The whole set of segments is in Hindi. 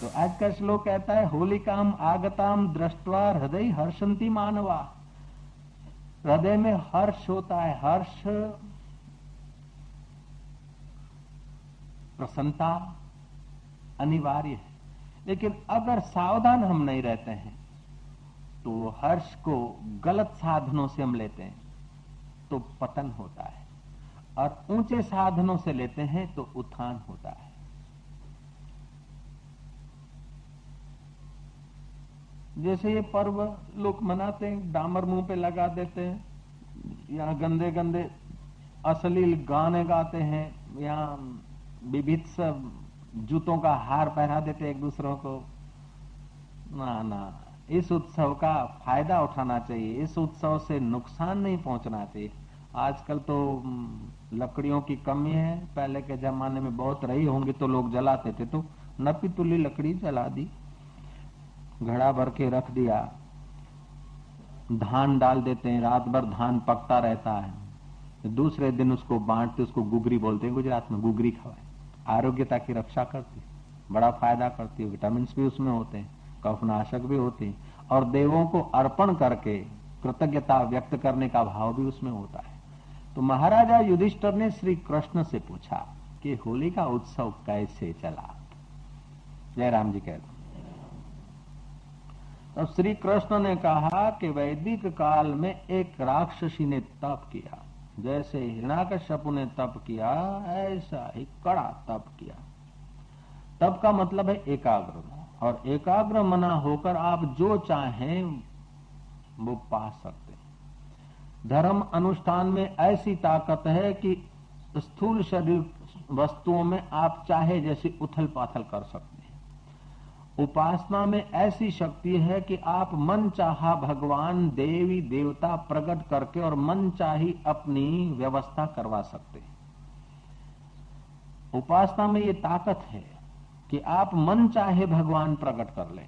तो आज का श्लोक कहता है होलिकाम आगताम दृष्टवा हृदय हर्षंती मानवा। हृदय में हर्ष होता है, हर्ष, प्रसन्नता अनिवार्य है। लेकिन अगर सावधान हम नहीं रहते हैं तो हर्ष को गलत साधनों से हम लेते हैं तो पतन होता है। और ऊँचे साधनों से लेते हैं तो उत्थान होता है। जैसे ये पर्व लोग मनाते हैं, डामर मुँह पे लगा देते हैं या गंदे गंदे अश्लील गाने गाते हैं या विभिन्न जूतों का हार पहना देते एक दूसरों को। ना ना, इस उत्सव का फ़ायदा उठाना चाहिए, इस उत्सव से नुकसान नहीं पहुँचना चाहिए। आजकल तो लकड़ियों की कमी है, पहले के जमाने में बहुत रही होंगी तो लोग जलाते थे तो नपी तुली लकड़ी जला दी। घड़ा भर के रख दिया। धान डाल देते हैं, रात भर धान पकता रहता है। दूसरे दिन उसको बांटते, उसको गुगरी बोलते हैं, गुजरात में गुगरी खवाए। आरोग्यता की रक्षा करती बड़ा फ़ायदा करती है विटामिन भी उसमें होते हैं, कफनाशक भी होते हैं, और देवों को अर्पण करके कृतज्ञता व्यक्त करने का भाव भी उसमें होता है। तो महाराजा युधिष्ठर ने श्री कृष्ण से पूछा कि होली का उत्सव कैसे चला? जयराम जी कहते श्री कृष्ण ने कहा कि वैदिक काल में एक राक्षसी ने तप किया। जैसे हिरणाकश्यपु ने तप किया, ऐसा ही कड़ा तप किया। तप का मतलब है एकाग्र और एकाग्र मना होकर आप जो चाहें, वो पा सकते धर्म अनुष्ठान में ऐसी ताकत है कि स्थूल शरीर वस्तुओं में आप चाहे जैसी उथल पाथल कर सकते उपासना में ऐसी शक्ति है कि आप मन चाहा भगवान देवी देवता प्रकट करके और मन चाही अपनी व्यवस्था करवा सकते उपासना में ये ताकत है कि आप मन चाहे भगवान प्रकट कर लें।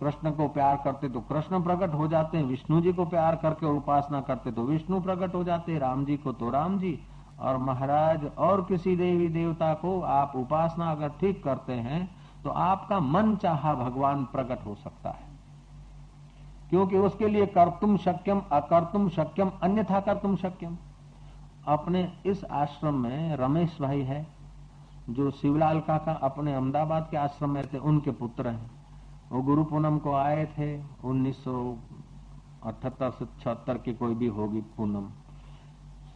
कृष्ण को प्यार करते तो कृष्ण प्रकट हो जाते हैं, विष्णु जी को प्यार करके उपासना करते तो विष्णु प्रकट हो जाते हैं, राम जी को तो राम जी। और महाराज और किसी देवी देवता को आप उपासना अगर ठीक करते हैं तो आपका मन चाहा भगवान प्रकट हो सकता है। क्योंकि उसके लिए कर्तुम शक्यम, अकर्तुम शक्यम, अन्यथा कर्तुम शक्यम। अपने इस आश्रम में रमेश भाई है, जो शिवलाल काका अपने अहमदाबाद के आश्रम में थे, उनके पुत्र हैं। वो गुरु पूनम को आए थे, उन्नीस सौ अठहत्तर से छहत्तर की कोई भी होगी पूनम।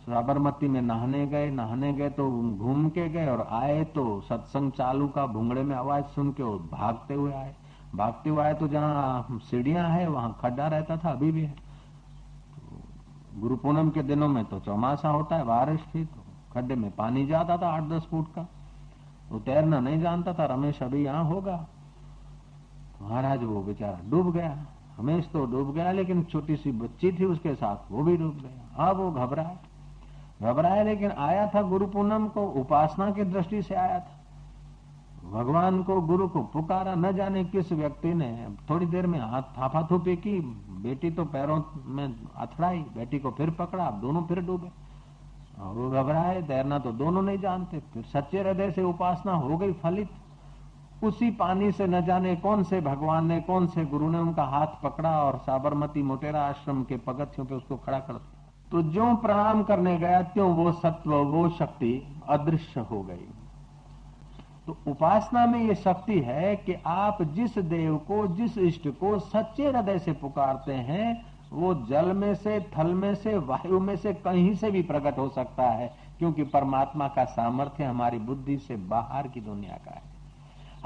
साबरमती में नहाने गए नहाने गए तो घूम के गए और आए तो सत्संग चालू का भूंगड़े में आवाज़ सुन के भागते हुए आए। भागते हुए आए तो जहाँ सीढ़ियाँ है, वहाँ खड्डा रहता था, अभी भी है। तो गुरु पूनम के दिनों में तो चौमासा होता है, बारिश थी तो खड्डे में पानी जाता था आठ दस फुट का। वो तो तैरना नहीं जानता था, रमेश अभी यहाँ होगा। महाराज वो बेचारा डूब गया। रमेश तो डूब गया, लेकिन छोटी सी बच्ची थी उसके साथ, वो भी डूब गया। अब वो घबराया घबराया लेकिन आया था गुरु पूनम को, उपासना की दृष्टि से आया था। भगवान को, गुरु को पुकारा, न जाने किस व्यक्ति ने थोड़ी देर में हाथ थापा थूपी की, बेटी तो पैरों में अथड़ाई, बेटी को फिर पकड़ा दोनों फिर डूबे। और वो घबराए, तैरना तो दोनों नहीं जानते, फिर सच्चे हृदय से उपासना हो गई फलित। उसी पानी से न जाने कौन से भगवान ने, कौन से गुरु ने उनका हाथ पकड़ा और साबरमती मोटेरा आश्रम के पगथियों पे उसको खड़ा कर दिया। तो जो प्रणाम करने गया त्यों वो सत्व, वो शक्ति अदृश्य हो गई। तो उपासना में ये शक्ति है कि आप जिस देव को, जिस इष्ट को सच्चे हृदय से पुकारते हैं, वो जल में से, थल में से, वायु में से कहीं से भी प्रकट हो सकता है, क्योंकि परमात्मा का सामर्थ्य हमारी बुद्धि से बाहर की दुनिया का है।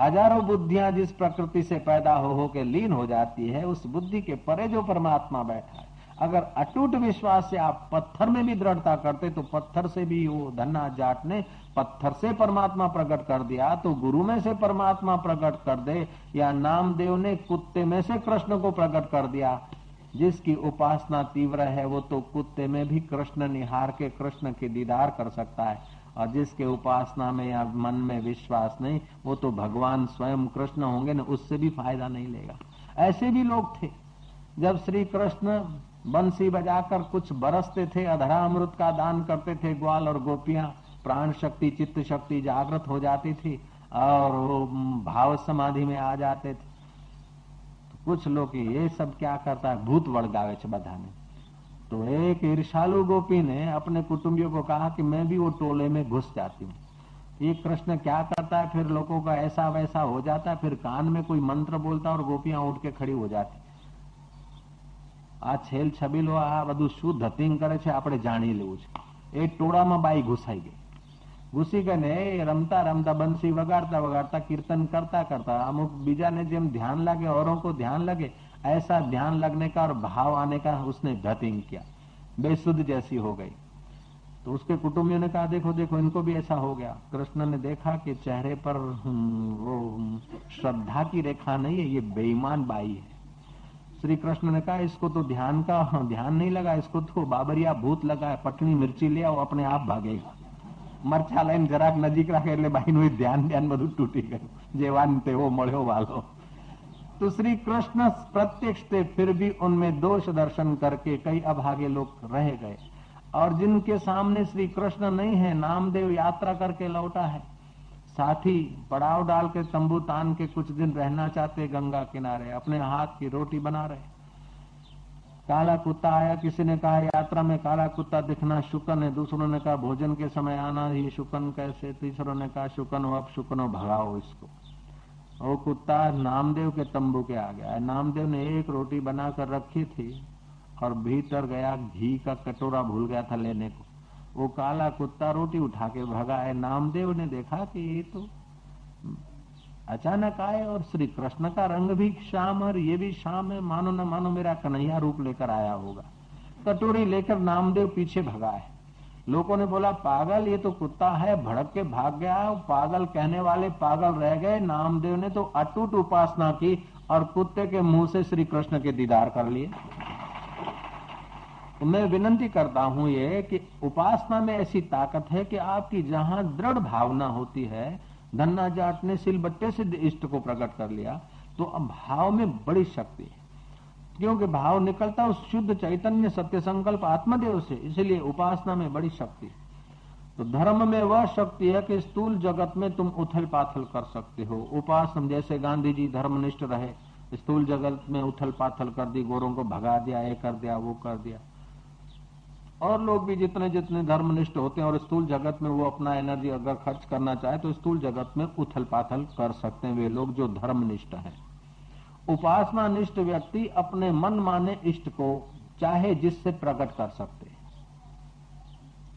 हज़ारों बुद्धियाँ जिस प्रकृति से पैदा हो हो के लीन हो जाती है, उस बुद्धि के परे जो परमात्मा बैठा है अगर अटूट विश्वास से आप पत्थर में भी दृढ़ता करते तो पत्थर से भी वो धन्ना जाट ने पत्थर से परमात्मा प्रकट कर दिया तो गुरु में से परमात्मा प्रकट कर दे, या नामदेव ने कुत्ते में से कृष्ण को प्रकट कर दिया। जिसकी उपासना तीव्र है, वो तो कुत्ते में भी कृष्ण निहार के कृष्ण के दीदार कर सकता है। और जिसके उपासना में या मन में विश्वास नहीं, वो तो भगवान स्वयं कृष्ण होंगे, ना उससे भी फ़ायदा नहीं लेगा। ऐसे भी लोग थे। जब श्री कृष्ण बंसी बजाकर कुछ बरसते थे, अधरा अमृत का दान करते थे, ग्वाल और गोपियाँ, प्राण शक्ति, चित्त शक्ति जागृत हो जाती थी और वो भाव समाधि में आ जाते थे। तो कुछ लोग ये सब क्या करता है, भूत वड़गावे बधा ने तो एक ईर्षालु गोपी ने अपने कुटुंबियों को कहा कि मैं भी वो टोले में घुस जाती हूँ। ये कृष्ण क्या करता है, फिर लोगों का ऐसा वैसा हो जाता है, फिर कान में कोई मंत्र बोलता और गोपियाँ उठ के खड़ी हो जाती આ છેલ છબીલો આ બધું શું ધતિંગ કરે છે આપણે જાણી લેવું છે એ ટોળામાં બાઈ ઘુસાઈ ગઈ ઘૂસી ગઈને રમતા રમતા બંસી વગાડતા वगाड़ता कीर्तन करता करता अमुक बीजा ने જેમ ध्यान लगे औरों को ध्यान लगे ऐसा ध्यान लगने का और भाव आने का उसने धतिंग किया बेसुध जैसी हो गई तो उसके कुटुंबियों ने कहा देखो देखो इनको भी ऐसा हो गया कृष्ण ने देखा कि चेहरे पर वो श्रद्धा की रेखा नहीं है ये बेईमान बाई है श्री कृष्ण ने कहा इसको तो ध्यान का ध्यान नहीं लगा इसको तो बाबरिया भूत लगा है पटनी मिर्ची लिया वो अपने आप भागेगा મરચા લઈને જરાક નજીક રાખે એટલે બાઈનું ધ્યાન ધ્યાન બધું તૂટી ગયું જેવાન તેવો મળ્યો વાલો तो श्री कृष्ण प्रत्यक्ष थे फिर भी उनमें दोष दर्शन करके कई अभागे लोग रह गए और जिनके सामने श्री कृष्ण नहीं है नामदेव यात्रा करके लौटा है साथी, पड़ाव डाल के तंबू तान के कुछ दिन रहना चाहते गंगा किनारे, अपने हाथ की रोटी बना रहे। काला कुत्ता आया, किसी ने कहा, यात्रा में काला कुत्ता दिखना शुकन है। दूसरों ने कहा, भोजन के समय आना ही शुकन कैसे? तीसरों ने कहा, शुकन हो, अब शुकन हो भगाओ इसको। वो कुत्ता, नामदेव के तंबू के आ गया नामदेव ने एक रोटी बनाकर रखी थी और भीतर गया, घी का कटोरा भूल गया था लेने को। वो काला कुत्ता रोटी उठा के भगा है नामदेव ने देखा कि ये तो अचानक आए और श्री कृष्ण का रंग भी श्याम और ये भी शाम है। मानो न मानो मेरा कन्हैया रूप लेकर आया होगा। कटोरी लेकर नामदेव पीछे भगा है लोगों ने बोला, पागल, ये तो कुत्ता है। भड़क के भाग गया। पागल कहने वाले पागल रह गए। नामदेव ने तो अटूट उपासना की और कुत्ते के मुँह से श्री कृष्ण के दीदार कर लिए। तो मैं विनंती करता हूँ ये कि उपासना में ऐसी ताकत है कि आपकी जहाँ दृढ़ भावना होती है, धन्ना जाट ने सिलबट्टे से इष्ट को प्रकट कर लिया तो अब भाव में बड़ी शक्ति है। क्योंकि भाव निकलता उस शुद्ध चैतन्य सत्य संकल्प आत्मदेव से, इसलिए उपासना में बड़ी शक्ति तो धर्म में वह शक्ति है कि स्थूल जगत में तुम उथल पाथल कर सकते हो। उपासना, जैसे गांधी जी धर्मनिष्ठ रहे, स्थूल जगत में उथल पाथल कर दी, गोरों को भगा दिया, ये कर दिया, वो कर दिया। और लोग भी जितने जितने धर्मनिष्ठ होते हैं और स्थूल जगत में वो अपना एनर्जी अगर खर्च करना चाहे तो स्थूल जगत में उथल पाथल कर सकते हैं वे लोग जो धर्मनिष्ठ हैं। उपासना निष्ठ व्यक्ति अपने मन माने इष्ट को चाहे जिससे प्रकट कर सकते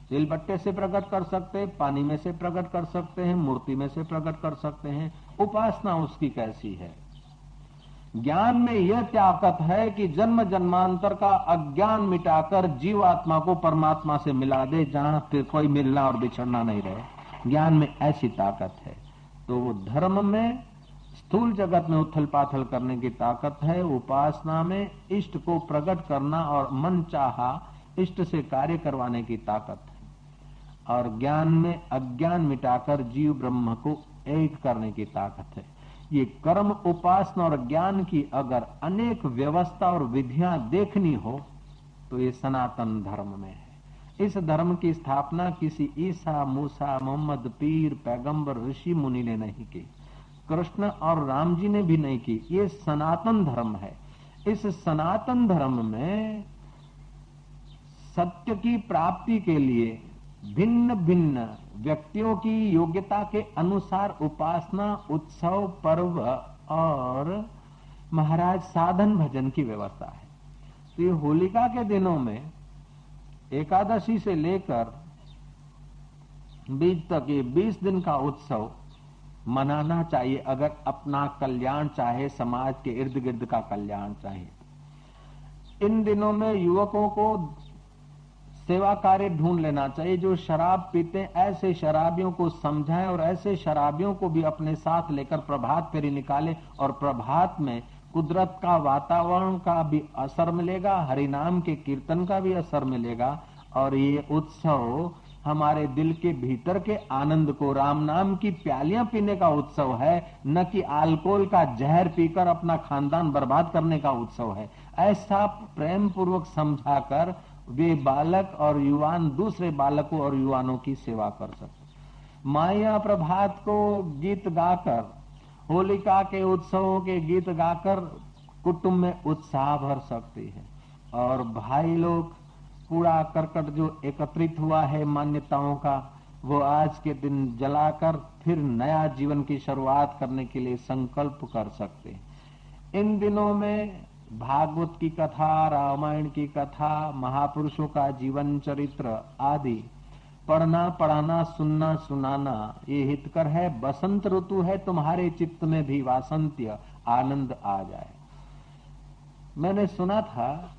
सिलबट्टे से प्रकट कर सकते पानी में से प्रकट कर सकते हैं, मूर्ति में से प्रकट कर सकते हैं। उपासना उसकी कैसी है? ज्ञान में यह ताकत है कि जन्म जन्मांतर का अज्ञान मिटाकर जीवात्मा को परमात्मा से मिला दे, जहाँ फिर कोई मिलना और बिछड़ना नहीं रहे। ज्ञान में ऐसी ताकत है। तो वो धर्म में, स्थूल जगत में उथल पाथल करने की ताकत है, उपासना में इष्ट को प्रकट करना और मन चाहा इष्ट से कार्य करवाने की ताकत है। और ज्ञान में अज्ञान मिटाकर जीव ब्रह्म को एक करने की ताकत है। ये कर्म, उपासना और ज्ञान की अगर अनेक व्यवस्था और विधियाँ देखनी हो तो ये सनातन धर्म में है। इस धर्म की स्थापना किसी ईसा, मूसा, मोहम्मद, पीर, पैगंबर, ऋषि, मुनि ने नहीं की। कृष्ण और राम जी ने भी नहीं की। ये सनातन धर्म है। इस सनातन धर्म में सत्य की प्राप्ति के लिए भिन्न भिन्न व्यक्तियों की योग्यता के अनुसार उपासना, उत्सव, पर्व और महाराज साधन भजन की व्यवस्था है। तो ये होलिका के दिनों में एकादशी से लेकर बीज तक ये बीस दिन का उत्सव मनाना चाहिए। अगर अपना कल्याण चाहे, समाज के इर्द गिर्द का कल्याण चाहे। इन दिनों में युवकों को सेवा कार्य ढूंढ लेना चाहिए। जो शराब पीते ऐसे शराबियों को समझाएँ और ऐसे शराबियों को भी अपने साथ लेकर प्रभात फेरी निकाले और प्रभात में कुदरत का वातावरण का भी असर मिलेगा, हरिनाम के कीर्तन का भी असर मिलेगा और ये उत्सव हमारे दिल के भीतर के आनंद को राम नाम की प्यालियाँ पीने का उत्सव है, न कि अल्कोहल का जहर पीकर अपना खानदान बर्बाद करने का उत्सव है। ऐसा प्रेम पूर्वक समझाकर वे बालक और युवान दूसरे बालकों और युवानों की सेवा कर सकते माया प्रभात को गीत गाकर, होलिका के उत्सवों के गीत गाकर कुटुंब में उत्साह भर सकती है। और भाई लोग, कूड़ा करकट जो एकत्रित हुआ है मान्यताओं का, वो आज के दिन जलाकर फिर नया जीवन की शुरुआत करने के लिए संकल्प कर सकते हैं। इन दिनों में भागवत की कथा, रामायण की कथा, महापुरुषों का जीवन चरित्र आदि। पढ़ना, पढ़ाना, सुनना, सुनाना, ये हितकर है। बसंत ऋतु है, तुम्हारे चित्त में भी वासंत्य, आनंद आ जाए। मैंने सुना था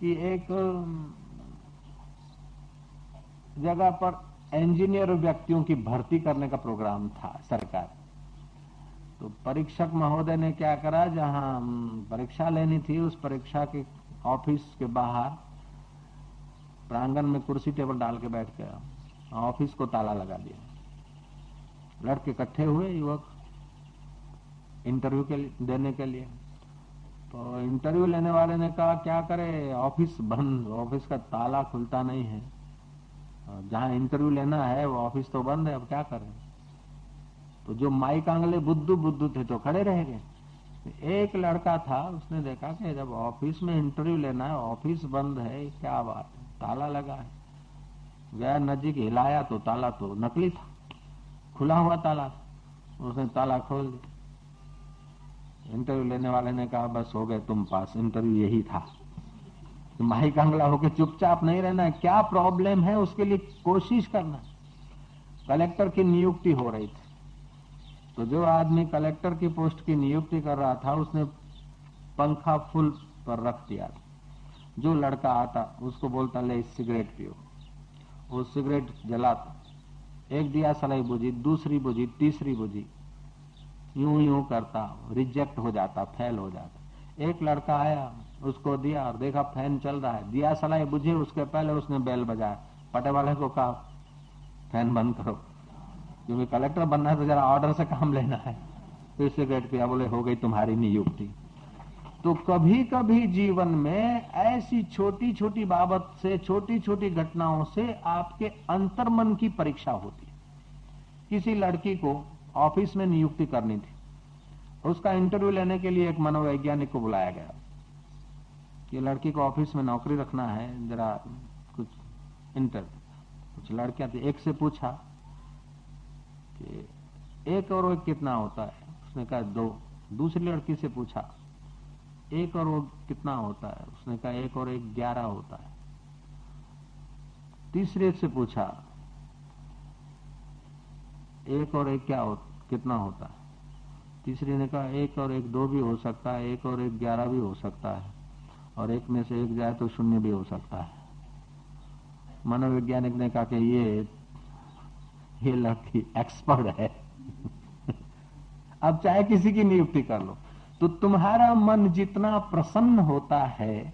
कि एक, जगह पर इंजीनियर व्यक्तियों की भर्ती करने का प्रोग्राम था सरकार। तो परीक्षक महोदय ने क्या करा, जहाँ परीक्षा लेनी थी, उस परीक्षा के ऑफ़िस के बाहर प्रांगण में कुर्सी टेबल डाल के बैठ गया। ऑफ़िस को ताला लगा दिया। लड़के इकट्ठे हुए, युवक, इंटरव्यू के देने के लिए। तो इंटरव्यू लेने वाले ने कहा, क्या करे, ऑफ़िस बंद, ऑफ़िस का ताला खुलता नहीं है। जहाँ इंटरव्यू लेना है, वो ऑफ़िस तो बंद है, अब क्या करें? तो जो माइक आंगले बुद्धू बुद्धू थे तो खड़े रह गए। एक लड़का था, उसने देखा कि जब ऑफ़िस में इंटरव्यू लेना है, ऑफ़िस बंद है, क्या बात है, ताला लगा है। गया नजीक, हिलाया तो ताला तो नकली था, खुला हुआ ताला उसने ताला खोल दिया। इंटरव्यू लेने वाले ने कहा, बस हो गए तुम पास, इंटरव्यू यही था। तो माही कांगला होकर चुपचाप नहीं रहना क्या प्रॉब्लम है, उसके लिए कोशिश करना कलेक्टर की नियुक्ति हो रही थी। तो जो आदमी कलेक्टर की पोस्ट की नियुक्ति कर रहा था, उसने पंखा फुल पर रख दिया जो लड़का आता, उसको बोलता, ले सिगरेट पियो। वो सिगरेट जलाता। एक दिया सलाई बुझी, दूसरी बुझी, तीसरी बुझी। यूँ यूँ करता, रिजेक्ट हो जाता, फेल हो जाता। एक लड़का आया, उसको दिया और देखा फ़ैन चल रहा है। दिया सलाई बुझी, उसके पहले उसने बैल बजाया। पटे वाले को कहा, फ़ैन बंद करो। क्योंकि कलेक्टर बनना है तो जरा ऑर्डर से काम लेना है। फिर सिगरेट पिया बोले, हो गई तुम्हारी नियुक्ति। तो कभी कभी जीवन में ऐसी छोटी छोटी बाबत से छोटी छोटी घटनाओं से आपके अंतर्मन की परीक्षा होती है। किसी लड़की को ऑफ़िस में नियुक्ति करनी थी। उसका इंटरव्यू लेने के लिए एक मनोवैज्ञानिक को बुलाया गया। कि लड़की को ऑफ़िस में नौकरी रखना है, जरा कुछ इंटर कुछ लड़कियाँ थी, एक से पूछा कि एक और एक कितना होता है? उसने कहा दो। दूसरी लड़की से पूछा एक और वो कितना होता है? उसने कहा एक और एक ग्यारह होता है। तीसरे से पूछा एक और एक क्या हो, कितना होता है? तीसरी ने कहा एक और एक दो भी हो सकता है एक और एक ग्यारह भी हो सकता है। और एक में से एक जाए तो शून्य भी हो सकता है। मनोवैज्ञानिक ने कहा कि ये ये लड़की एक्सपर्ट है। अब चाहे किसी की नियुक्ति कर लो तो तुम्हारा मन जितना प्रसन्न होता है,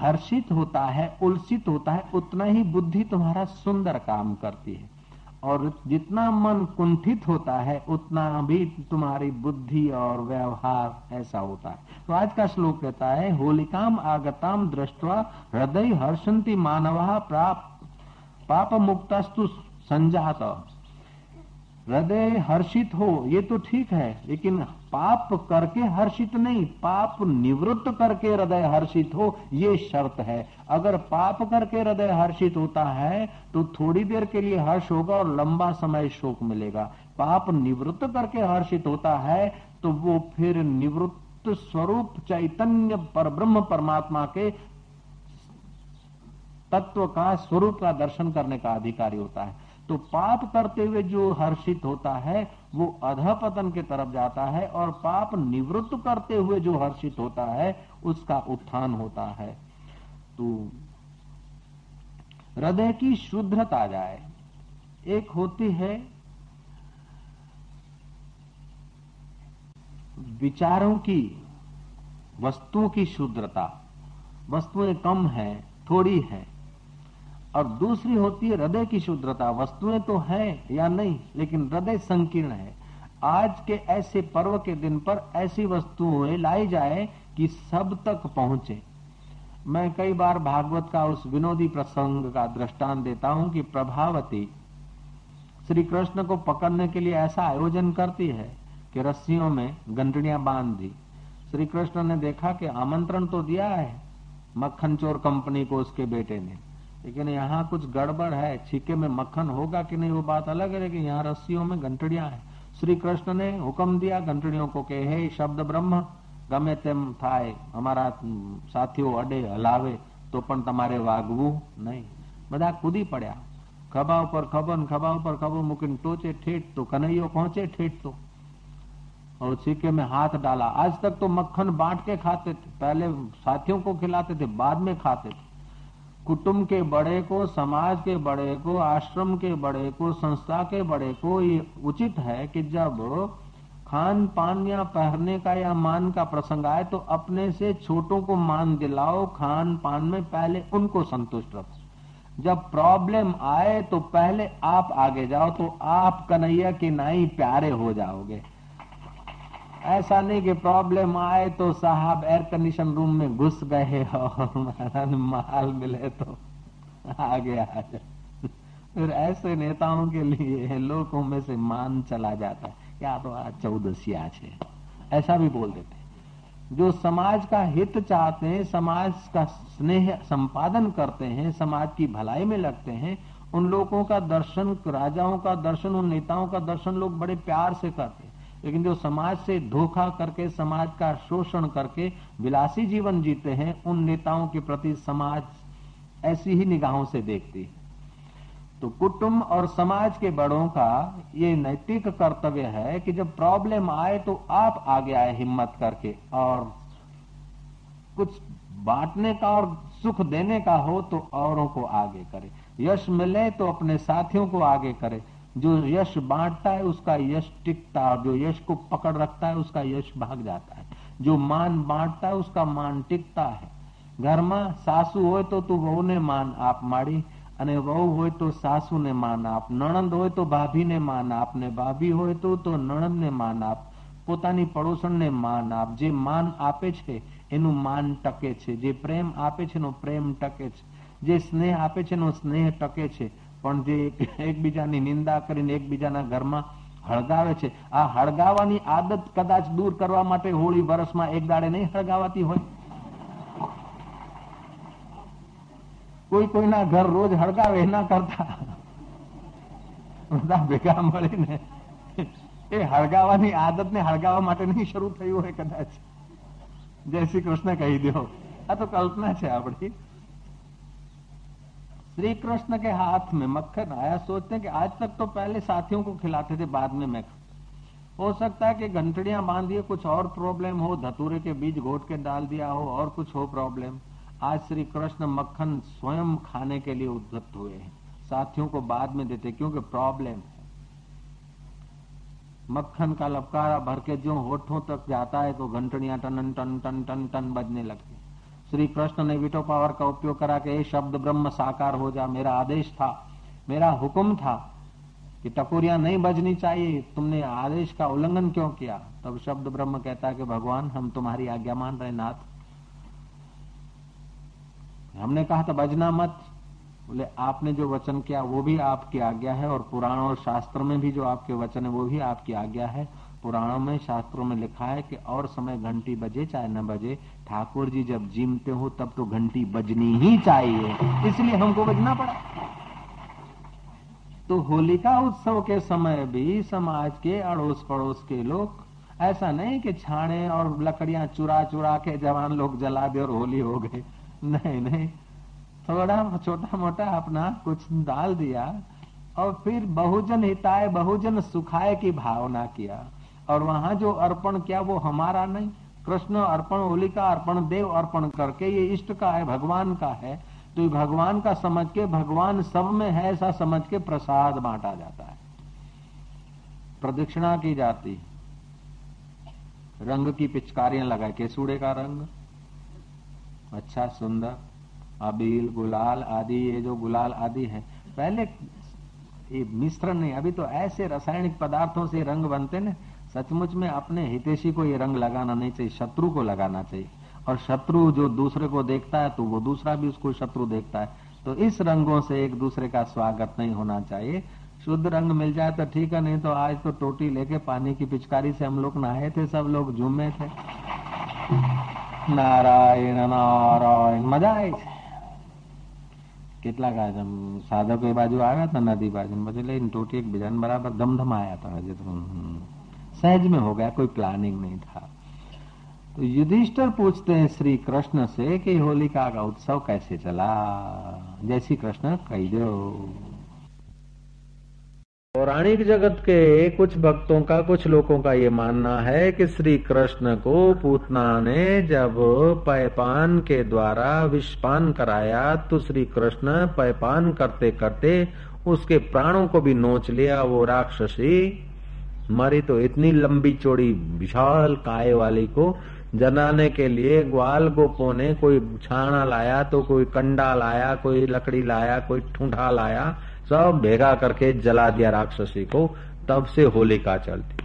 हर्षित होता है, उलसित होता है, उतना ही बुद्धि तुम्हारा सुंदर काम करती है। और जितना मन कुंठित होता है, उतना भी तुम्हारी बुद्धि और व्यवहार ऐसा होता है। तो आज का श्लोक कहता है, होलिकाम आगताम दृष्टवा हृदय हर्षंती मानवा प्राप्त पाप मुक्तस्तु संजात। हृदय हर्षित हो, ये तो ठीक है, लेकिन पाप करके हर्षित नहीं, पाप निवृत्त करके हृदय हर्षित हो, ये शर्त है। अगर पाप करके हृदय हर्षित होता है तो थोड़ी देर के लिए हर्ष होगा और लंबा समय शोक मिलेगा। पाप निवृत्त करके हर्षित होता है तो वो फिर निवृत्त स्वरूप चैतन्य पर ब्रह्म परमात्मा के तत्व का, स्वरूप का दर्शन करने का अधिकारी होता है। तो पाप करते हुए जो हर्षित होता है, वो अधपतन के तरफ़ जाता है और पाप निवृत्त करते हुए जो हर्षित होता है, उसका उत्थान होता है। तो हृदय की शुद्धता जाए। एक होती है विचारों की, वस्तुओं की शुद्धता। वस्तुएँ कम है, थोड़ी है। और दूसरी होती है हृदय की शुद्धता। वस्तुएँ तो है या नहीं, लेकिन हृदय संकीर्ण है। आज के ऐसे पर्व के दिन पर ऐसी वस्तुएँ लाई जाए कि सब तक पहुँचे। मैं कई बार भागवत का उस विनोदी प्रसंग का दृष्टांत देता हूँ कि प्रभावती श्री कृष्ण को पकड़ने के लिए ऐसा आयोजन करती है कि रस्सियों में गंटड़ियाँ बाँध। दी श्री कृष्ण ने देखा कि आमंत्रण तो दिया है मक्खन चोर कंपनी को उसके बेटे ने। लेकिन यहाँ कुछ गड़बड़ है। छीके में मक्खन होगा कि नहीं, वो बात अलग है लेकिन यहाँ रस्सियों में घंटड़िया है। श्री कृष्ण ने हुक्म दिया, घंटड़ियों को के हे शब्द ब्रह्म, गमे तेम थाय हमारा हम्म, साथियों अडे हलावे तो પણ તમારે વાગવું નહીં બધા કૂદી પડ્યા ખભા पर ખબર ખભા ઉપર ખબર મૂકીને ટોચે ઠેઠ તો કનૈયો પહોંચે ઠેઠ और छीके में हाथ डाला। आज तक तो मक्खन बांट के खाते थे, पहले साथियों को खिलाते थे, बाद में खाते थे। कुटुंब के बड़े को, समाज के बड़े को, आश्रम के बड़े को, संस्था के बड़े को ये उचित है कि जब खान पान या पहनने का या मान का प्रसंग आए तो अपने से छोटों को मान दिलाओ, खान पान में पहले उनको संतुष्ट रखो। जब प्रॉब्लम आए तो पहले आप आगे जाओ तो आप कन्हैया के नाई प्यारे हो जाओगे। ऐसा नहीं कि प्रॉब्लम आए तो साहब एयर कंडीशन रूम में घुस गए और माल मिले तो आ जाए फिर ऐसे नेताओं के लिए लोगों में से मान चला जाता है। या तो आज चौदसिया ऐसा भी बोल देते जो समाज का हित चाहते हैं, समाज का स्नेह संपादन करते हैं, समाज की भलाई में लगते हैं, उन लोगों का दर्शन, राजाओं का दर्शन, उन नेताओं का दर्शन लोग बड़े प्यार से करते हैं। लेकिन जो समाज से धोखा करके, समाज का शोषण करके विलासी जीवन जीते हैं, उन नेताओं के प्रति समाज ऐसी ही निगाहों से देखती है। तो कुटुंब और समाज के बड़ों का ये नैतिक कर्तव्य है कि जब प्रॉब्लम आए तो आप आगे आए हिम्मत करके, और कुछ बांटने का और सुख देने का हो तो औरों को आगे करे। यश मिले तो अपने साथियों को आगे करे। जो यश बांटता है उसका यश टिकता है और जो यश को पकड़ रखता है उसका यश भाग जाता है जो मान बांटता है उसका मान टिकता है घर में सासू हो तो तू वहू ने मान आप माड़ी અને વહુ હોય તો સાસુને માન આપ નણંદ હોય તો ભાભીને માન આપ ને ભાભી હોય તો તો નણંદને માન આપ પોતાની પડોશણને માન આપ જે માન આપે છે એનું માન ટકે છે જે પ્રેમ આપે છે એનો પ્રેમ ટકે છે જે સ્નેહ આપે છે એનો સ્નેહ ટકે છે પણ જે એકબીજાની નિંદા કરીને એકબીજાના ઘરમાં હળગાવે છે, આ હળગાવાની આદત કદાચ દૂર કરવા માટે હોળી વર્ષમાં એક દાડે નહીં હળગાવાતી હોય. કોઈ કોઈના ઘર રોજ હળગાવે એના કરતા બધા ભેગા મળીને એ હળગાવાની આદતને હળગાવા માટે નહીં શરૂ થયું હોય કદાચ. જય શ્રી કૃષ્ણ કહી દો. આ તો કલ્પના છે આપણી. श्री कृष्ण के हाथ में मक्खन आया, सोचते हैं कि आज तक तो पहले साथियों को खिलाते थे, बाद में मैं हो सकता है कि घंटड़ियाँ बांधिए कुछ और प्रॉब्लम हो, धतूरे के बीज घोट के डाल दिया हो, और कुछ हो प्रॉब्लम आज श्री कृष्ण मक्खन स्वयं खाने के लिए उद्धत हुए हैं। साथियों को बाद में देते, क्योंकि प्रॉब्लम है। मक्खन का लपकारा भर के जो होठों तक जाता है तो घंटड़ियाँ टन टन टन टन टन बजने लगती श्री कृष्ण ने विटो पावर का उपयोग करा के ये शब्द ब्रह्म साकार हो जा, मेरा आदेश था, मेरा हुक्म था कि टकोरिया नहीं बजनी चाहिए। तुमने आदेश का उल्लंघन क्यों किया? तब शब्द ब्रह्म कहता है कि भगवान, हम तुम्हारी आज्ञा मान रहे नाथ। हमने कहा था, बजना मत। बोले, आपने जो वचन किया, वो भी आपकी आज्ञा है, और पुराण और शास्त्र में भी जो आपके वचन है, वो भी आपकी आज्ञा है। पुराणों में, शास्त्रों में लिखा है कि और समय घंटी बजे चाहे न बजे, ठाकुर जी जब जीमते हो तब तो घंटी बजनी ही चाहिए। इसलिए हमको बजना पड़ा। तो होलिका उत्सव के समय भी समाज के अड़ोस पड़ोस के लोग, ऐसा नहीं कि छाने और लकड़ियाँ चुरा चुरा के जवान लोग जला दे और होली हो गए नहीं नहीं। थोड़ा छोटा मोटा अपना कुछ डाल दिया और फिर बहुजन हिताय, बहुजन सुखाय की भावना किया। और वहाँ जो अर्पण किया वो हमारा नहीं। कृष्ण अर्पण, होलिका अर्पण, देव अर्पण करके ये इष्ट का है, भगवान का है। तो भगवान का समझ के भगवान सब में है ऐसा समझ के प्रसाद बांटा जाता है। प्रदक्षिणा की जाती। रंग की पिचकारियाँ लगाए, केसुड़े का रंग। अच्छा सुंदर, अबील, गुलाल आदि, ये जो गुलाल आदि है। पहले ये मिश्रण नहीं, अभी तो ऐसे रासायनिक पदार्थों से रंग बनते ना सचमुच में अपने हितेशी को ये रंग लगाना नहीं चाहिए शत्रु को लगाना चाहिए और शत्रु जो दूसरे को देखता है तो वो दूसरा भी उसको शत्रु देखता है तो इस रंगों से एक दूसरे का स्वागत नहीं होना चाहिए शुद्ध रंग मिल जाए तो ठीक है नहीं तो आज तो टोटी लेके पानी की पिचकारी से हम लोग नहाए थे सब लोग झूमे थे નારાયણ નારાયણ મજા આવી છે કેટલાક સાધકો એ બાજુ આવ્યા था नदी बाजू પછી લઈને टोटी एक બીજાને बराबर धमधम आया था हजे तो सहज में हो गया, कोई प्लानिंग नहीं था। तो युधिष्ठर पूछते हैं श्री कृष्ण से कि होलिका का उत्सव कैसे चला? जैसी कृष्ण, कही दो। पौराणिक जगत के कुछ भक्तों का, कुछ लोगों का ये मानना है कि श्री कृष्ण को पूतना ने जब पैपान के द्वारा विषपान कराया तो श्री कृष्ण पैपान करते करते उसके प्राणों को भी नोच लिया, वो राक्षसी। मरी तो इतनी लंबी चौड़ी विशाल काय वाली को जनाने के लिए ग्वाल गोपो ने कोई छाना लाया तो कोई कंडा लाया, कोई लकड़ी लाया, कोई ठूठा लाया, सब भेगा करके जला दिया राक्षसी को, तब से होलिका चलती।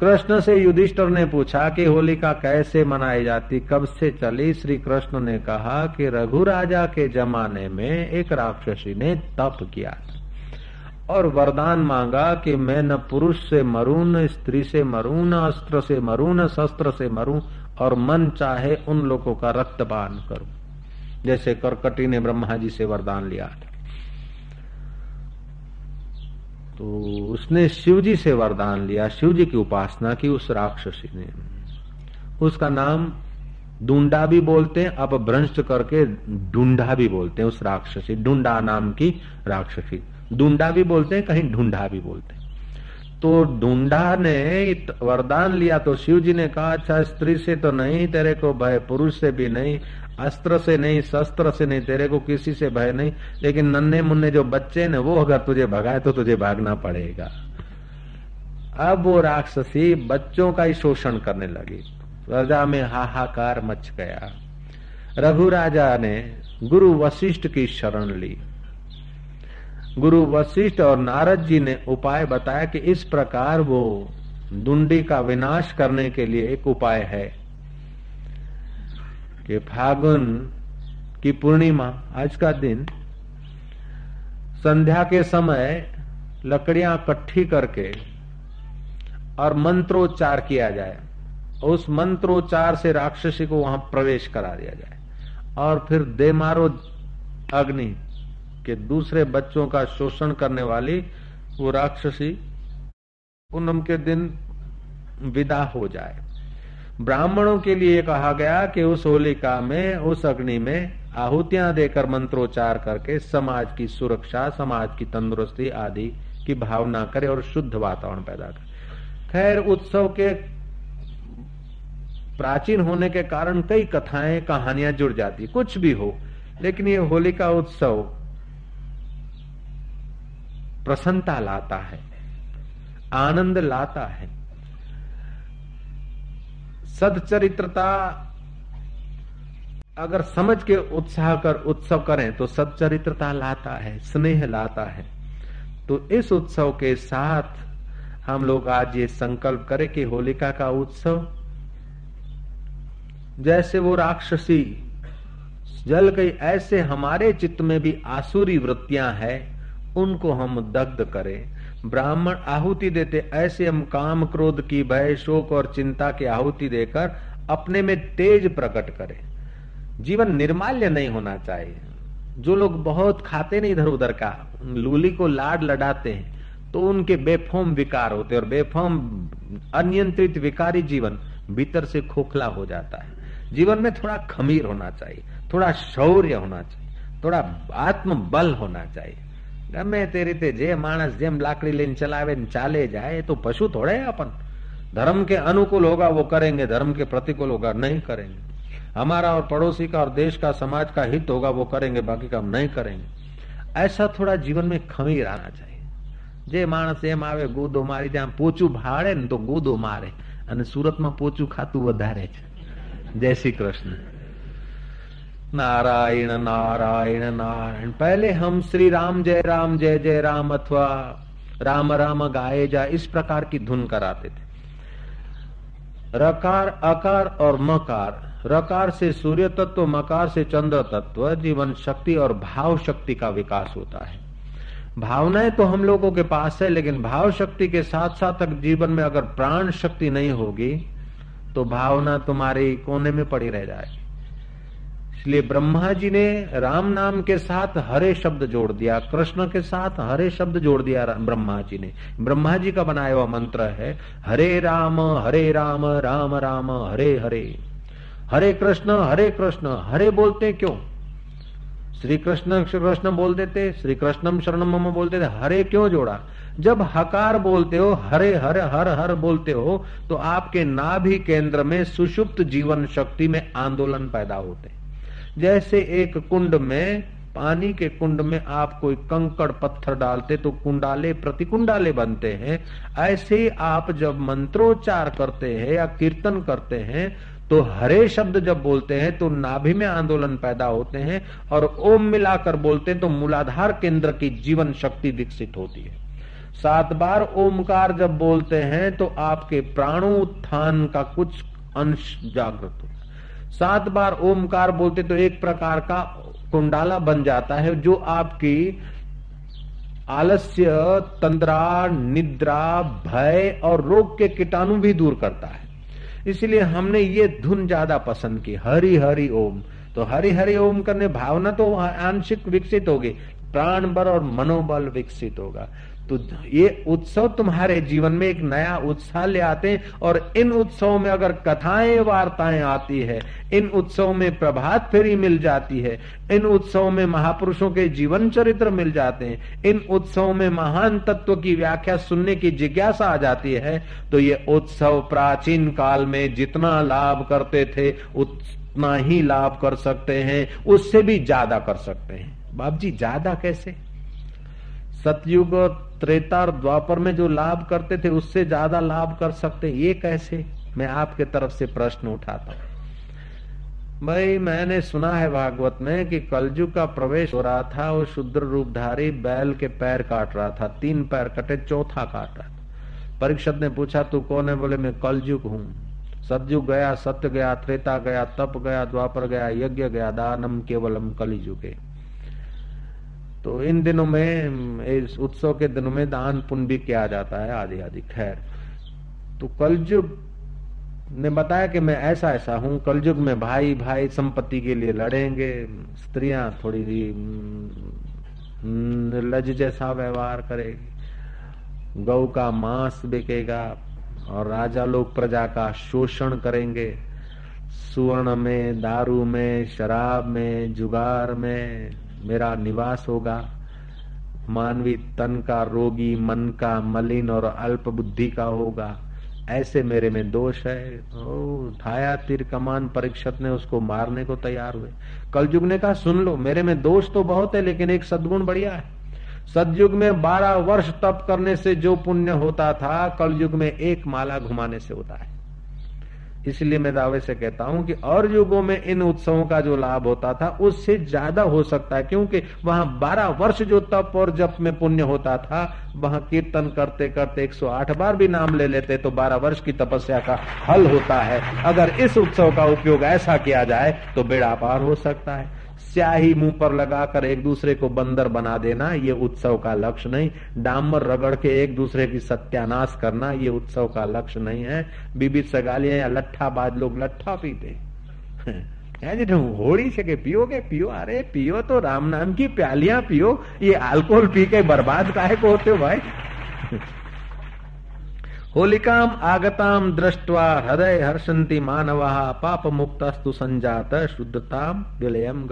कृष्ण से युधिष्ठर ने पूछा कि होलिका कैसे मनाई जाती, कब से चली? श्री कृष्ण ने कहा कि रघु राजा के जमाने में एक राक्षसी ने तप किया था। और वरदान मांगा कि मैं न पुरुष से मरू, न स्त्री से मरू, न अस्त्र से मरू, न शस्त्र से मरू और मन चाहे उन लोगों का रक्तपान करूँ। जैसे करकटी ने ब्रह्मा जी से वरदान लिया था। तो उसने शिव जी से वरदान लिया शिव जी की उपासना की उस राक्षसी ने। उसका नाम डूंडा भी बोलते हैं अब भ्रंश करके ढूंढा भी बोलते हैं उस राक्षसी ढूंढा नाम की राक्षसी। ढूंढा भी बोलते हैं, कहीं ढूंढा भी बोलते हैं। तो ढूंढा ने वरदान लिया तो शिव जी ने कहा अच्छा स्त्री से तो नहीं, तेरे को भय, पुरुष से भी नहीं, अस्त्र से नहीं, शस्त्र से नहीं, तेरे को किसी से भय नहीं, लेकिन नन्हे मुन्ने जो बच्चे ने, वो अगर तुझे भगाए तो तुझे भागना पड़ेगा। अब वो राक्षसी बच्चों का ही शोषण करने लगी। प्रजा में हाहाकार मच गया। रघु राजा ने गुरु वशिष्ठ की शरण ली। गुरु वशिष्ठ और नारद जी ने उपाय बताया कि इस प्रकार वो दुंडी का विनाश करने के लिए एक उपाय है कि फागुन की पूर्णिमा, आज का दिन, संध्या के समय लकड़ियाँ इकट्ठी करके और मंत्रोच्चार किया जाए। उस मंत्रोच्चार से राक्षसी को वहाँ प्रवेश करा दिया जाए। और फिर दे मारो अग्नि के दूसरे बच्चों का शोषण करने वाली वो राक्षसी पूनम के दिन विदा हो जाए। ब्राह्मणों के लिए कहा गया कि उस होलिका में, उस अग्नि में आहुतियाँ देकर मंत्रोच्चार करके समाज की सुरक्षा, समाज की तंदुरुस्ती आदि की भावना करे और शुद्ध वातावरण पैदा करे। खैर, उत्सव के प्राचीन होने के कारण कई कथाएँ, कहानियाँ जुड़ जाती, कुछ भी हो, लेकिन ये होलिका उत्सव प्रसन्नता लाता है, आनंद लाता है। सदचरित्रता अगर समझ के उत्साह कर उत्सव करें तो सदचरित्रता लाता है, स्नेह लाता है। तो इस उत्सव के साथ हम लोग आज ये संकल्प करें कि होलिका का उत्सव, जैसे वो राक्षसी जल गई, ऐसे हमारे चित्त में भी आसुरी वृत्तियाँ हैं। उनको हम दग्ध करें। ब्राह्मण आहुति देते, ऐसे हम काम क्रोध की, भय, शोक और चिंता की आहुति देकर अपने में तेज प्रकट करें। जीवन निर्माल्य नहीं होना चाहिए। जो लोग बहुत खाते नहीं इधर उधर का, लूली को लाड लडाते हैं तो उनके बेफॉर्म विकार होते और बेफोम अनियंत्रित विकारी जीवन भीतर से खोखला हो जाता है। जीवन में थोड़ा खमीर होना चाहिए, थोड़ा शौर्य होना चाहिए, थोड़ा आत्म बल होना चाहिए। ગમે તે રીતે જે માણસ જેમ લાકડી લઈને ચલાવે ચાલે જાય तो पशु थोड़े अपन धर्म के अनुकूल होगा वो करेंगे धर्म के प्रतिकूल होगा नहीं करेंगे हमारा और पड़ोसी का और देश का समाज का हित होगा वो करेंगे बाकी काम नहीं करेंगे ऐसा थोड़ा जीवन में खमीर आना चाहिए જે માણસ એમ આવે ગૂદો મારી ત્યાં પોચું ભાડે ને તો ગૂદો મારે અને સુરતમાં પોચું ખાતું વધારે છે જય શ્રી કૃષ્ણ नारायण नारायण नारायण। पहले हम श्री राम, जय राम, जय जय राम अथवा राम राम गाए जा, इस प्रकार की धुन कराते थे। रकार, अकार और मकार। रकार से सूर्य तत्व, मकार से चंद्र तत्व, जीवन शक्ति और भाव शक्ति का विकास होता है। भावनाएँ तो हम लोगों के पास है, लेकिन भाव शक्ति के साथ साथ तक जीवन में अगर प्राण शक्ति नहीं होगी तो भावना तुम्हारी कोने में पड़ी रह जाएगी। इसलिए ब्रह्मा जी ने राम नाम के साथ हरे शब्द जोड़ दिया, कृष्ण के साथ हरे शब्द जोड़ दिया ब्रह्मा जी ने। ब्रह्मा जी का बनाया हुआ मंत्र है, हरे राम हरे राम राम राम, हरे हरे। हरे कृष्ण हरे कृष्ण, हरे बोलते क्यों? श्री कृष्ण श्री कृष्ण बोल देते, श्री कृष्णम शरणम मम बोलते थे हरे क्यों जोड़ा? जब हकार बोलते हो, हरे हरे, हर हर बोलते हो तो आपके नाभि केंद्र में सुषुप्त जीवन शक्ति में आंदोलन पैदा होते जैसे एक कुंड में, पानी के कुंड में आप कोई कंकड़ पत्थर डालते तो कुंडाले प्रतिकुंडाले बनते हैं। ऐसे आप जब मंत्रोच्चार करते हैं या कीर्तन करते हैं तो हरे शब्द जब बोलते हैं तो नाभि में आंदोलन पैदा होते हैं और ओम मिलाकर बोलते हैं तो मूलाधार केंद्र की जीवन शक्ति विकसित होती है। सात बार ओमकार जब बोलते हैं तो आपके प्राणोत्थान का कुछ अंश जागृत होता सात बार ओमकार बोलते तो एक प्रकार का कुंडाला बन जाता है, जो आपकी आलस्य, तंद्रा, निद्रा, भय और रोग के कीटाणु भी दूर करता है। इसलिए हमने ये धुन ज़्यादा पसंद की हरि हरि ओम। तो हरि हरि ओम करने भावना तो आंशिक विकसित होगी, प्राण बल और मनोबल विकसित होगा। तो ये उत्सव तुम्हारे जीवन में एक नया उत्साह ले आते हैं और इन उत्सवों में अगर कथाएँ, वार्ताएँ आती है, इन उत्सवों में प्रभात फेरी मिल जाती है, इन उत्सवों में महापुरुषों के जीवन चरित्र मिल जाते हैं, इन उत्सवों में महान तत्व की व्याख्या सुनने की जिज्ञासा आ जाती है तो ये उत्सव प्राचीन काल में जितना लाभ करते थे, उतना ही लाभ कर सकते हैं, उससे भी ज़्यादा कर सकते हैं। बाप जी ज़्यादा कैसे? सतयुग त्रेता और द्वापर में जो लाभ करते थे, उससे ज़्यादा लाभ कर सकते। ये कैसे? मैं आपके तरफ़ से प्रश्न उठाता हूँ। भाई, मैंने सुना है भागवत में कि कलजुग का प्रवेश हो रहा था, वो शुद्र रूपधारी बैल के पैर काट रहा था, तीन पैर कटे, चौथा काट रहा था। परीक्षद ने पूछा, तू कौन है? बोले, मैं कलजुग हूँ। सतयुग गया, सत्य गया, त्रेता गया, तप गया, द्वापर गया, यज्ञ गया, दानम केवलम कलिजुगे तो इन दिनों में, इस उत्सव के दिनों में दान पुण्य भी किया जाता है, आदि आदि। खैर तो कलयुग ने बताया कि मैं ऐसा ऐसा हूँ। कलयुग में भाई भाई संपत्ति के लिए लड़ेंगे, स्त्रियाँ थोड़ी निर्लज जैसा व्यवहार करेगी। गौ का मांस बिकेगा और राजा लोग प्रजा का शोषण करेंगे। सुवर्ण में, दारू में, शराब में, जुगार में मेरा निवास होगा। मानवी तन का रोगी मन का मलिन और अल्प बुद्धि का होगा। ऐसे मेरे में दोष है। ओ उठाया तीर कमान परीक्षक ने उसको मारने को तैयार हुए। कलयुग ने कहा, सुन लो, मेरे में दोष तो बहुत है, लेकिन एक सदगुण बढ़िया है। सदयुग में बारह वर्ष तप करने से जो पुण्य होता था, कलयुग में एक माला घुमाने से होता है। इसलिए मैं दावे से कहता हूँ कि और युगों में इन उत्सवों का जो लाभ होता था, उससे ज़्यादा हो सकता है, क्योंकि वहाँ बारह वर्ष जो तप और जप में पुण्य होता था, वहाँ कीर्तन करते करते 108 बार भी नाम ले लेते तो 12 वर्ष की तपस्या का हल होता है। अगर इस उत्सव का उपयोग ऐसा किया जाए तो बेड़ा पार हो सकता है। स्याही मुँह पर लगाकर एक दूसरे को बंदर बना देना, ये उत्सव का लक्ष्य नहीं। डामर रगड़ के एक दूसरे की सत्यानाश करना, ये उत्सव का लक्ष्य नहीं है। बीबी सगालियाँ या लट्ठा बाद लोग लट्ठा पीते होड़ी से के पियोगे, पियो, अरे पियो तो राम नाम की प्यालियाँ पियो, ये अल्कोहल पी के बर्बाद काहे को होते हो भाई? होलिकाम आगताम दृष्टवा हृदय हर्षंती मानवा पाप मुक्तस्तु संजात शुद्धताम विलयम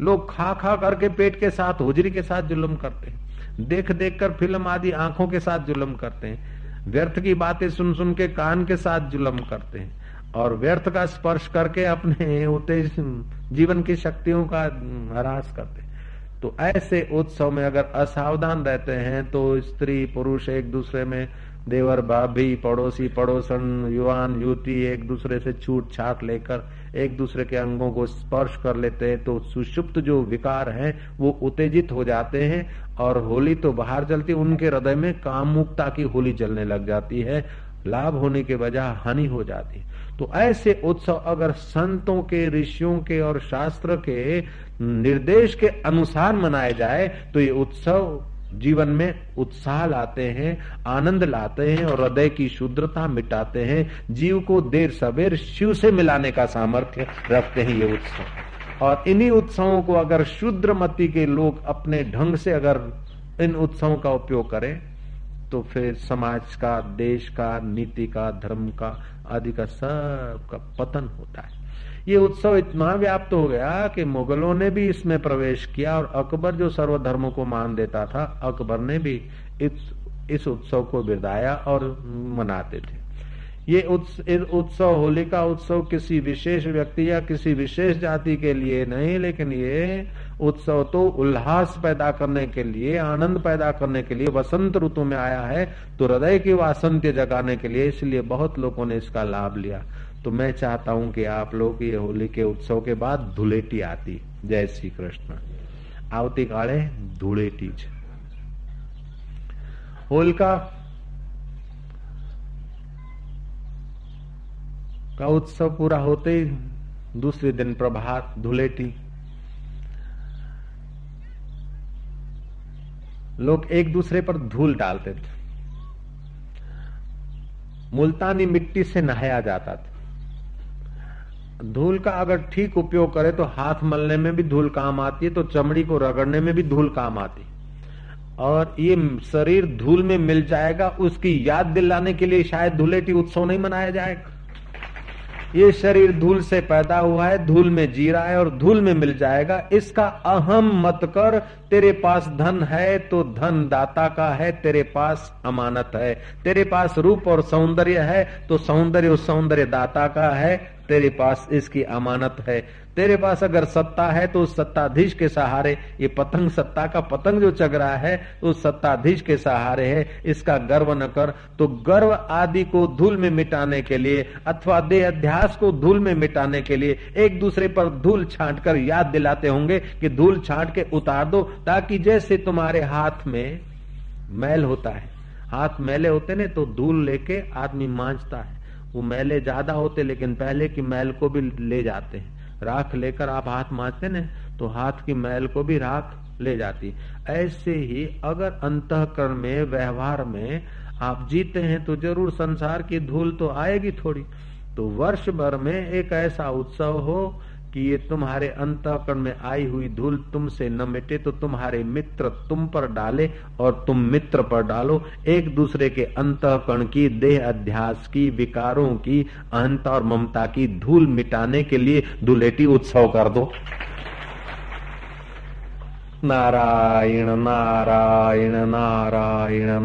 लोग खा खा करके पेट के साथ, हुजरी के साथ जुलम करते हैं। देख देख कर फ़िल्म आदि आँखों के साथ जुलम करते हैं। व्यर्थ की बातें सुन सुन के कान के साथ जुलम करते हैं। और व्यर्थ का स्पर्श करके अपने उत्तेज जीवन की शक्तियों का हरास करते हैं। तो ऐसे उत्सव में अगर असावधान रहते हैं तो स्त्री, पुरुष एक दूसरे में देवर भाभी, पड़ोसी, पड़ोसन, युवान, युवती एक दूसरे से छूट छाट लेकर एक दूसरे के अंगों को स्पर्श कर लेते हैं तो सुषुप्त जो विकार हैं, वो उत्तेजित हो जाते हैं और होली तो बाहर जलती उनके हृदय में काम मुक्ता की होली जलने लग जाती है, लाभ होने के वजह हानि हो जाती। है तो ऐसे उत्सव अगर संतों के, ऋषियों के और शास्त्र के निर्देश के अनुसार मनाए जाए तो ये उत्सव जीवन में उत्साह लाते हैं, आनंद लाते हैं और हृदय की शुद्रता मिटाते हैं। जीव को देर सवेर शिव से मिलाने का सामर्थ्य रखते हैं ये उत्सव। और इन्हीं उत्सवों को अगर शुद्र मति के लोग अपने ढंग से अगर इन उत्सवों का उपयोग करें तो फिर समाज का, देश का, नीति का, धर्म का आदि का सब का पतन होता है। ये उत्सव इतना व्याप्त हो गया कि मुगलों ने भी इसमें प्रवेश किया और अकबर जो सर्वधर्मों को मान देता था, अकबर ने भी इस इस उत्सव को बिरदाया और मनाते थे। ये उत्सव, होली का उत्सव किसी विशेष व्यक्ति या किसी विशेष जाति के लिए नहीं, लेकिन ये उत्सव तो उल्लास पैदा करने के लिए, आनंद पैदा करने के लिए, वसंत ऋतु में आया है तो हृदय की वासंत्य जगाने के लिए इसलिए बहुत लोगों ने इसका लाभ लिया। तो मैं चाहता हूँ कि आप लोग ये होली के उत्सव के बाद धुलेटी आती। जय श्री कृष्ण। आवती काले धूलेटी होलिका का उत्सव पूरा होते ही दूसरे दिन प्रभात धुलेटी। लोग एक दूसरे पर धूल डालते थे। मुल्तानी मिट्टी से नहाया जाता था। धूल का अगर ठीक उपयोग करे तो हाथ मलने में भी धूल काम आती है तो चमड़ी को रगड़ने में भी धूल काम आती और ये शरीर धूल में मिल जाएगा, उसकी याद दिलाने के लिए शायद धूलेटी उत्सव नहीं मनाया जाएगा। ये शरीर धूल से पैदा हुआ है, धूल में जी रहा है और धूल में मिल जाएगा। इसका अहम मत कर, तेरे पास धन है तो धन दाता का है, तेरे पास अमानत है। तेरे पास रूप और सौंदर्य है तो सौंदर्य उस सौंदर्य दाता का है तेरे पास इसकी अमानत है। तेरे पास अगर सत्ता है तो उस सत्ताधीश के सहारे, ये पतंग सत्ता का पतंग जो चग रहा है तो उस सत्ताधीश के सहारे है। इसका गर्व न कर। तो गर्व आदि को धूल में मिटाने के लिए, अथवा देह अध्यास को धूल में मिटाने के लिए, एक दूसरे पर धूल छांट कर याद दिलाते होंगे कि धूल छांट के उतार दो, ताकि जैसे तुम्हारे हाथ में मैल होता है, हाथ मैले होते ने तो धूल लेके आदमी मांझता है। वो मैले ज़्यादा होते, लेकिन पहले की मैल को भी ले जाते हैं। राख लेकर आप हाथ मारते ना तो हाथ की मैल को भी राख ले जाती। ऐसे ही अगर अंतकरण में, व्यवहार में आप जीते हैं तो ज़रूर संसार की धूल तो आएगी थोड़ी। तो वर्ष भर में एक ऐसा उत्सव हो कि ये तुम्हारे अंतकरण में आई हुई धूल तुमसे न मिटे तो तुम्हारे मित्र तुम पर डाले और तुम मित्र पर डालो। एक दूसरे के अंतकरण की, देह अध्यास की, विकारों की, अहंता और ममता की धूल मिटाने के लिए धुलेटी उत्सव कर दो। नारायण नारायण नारायण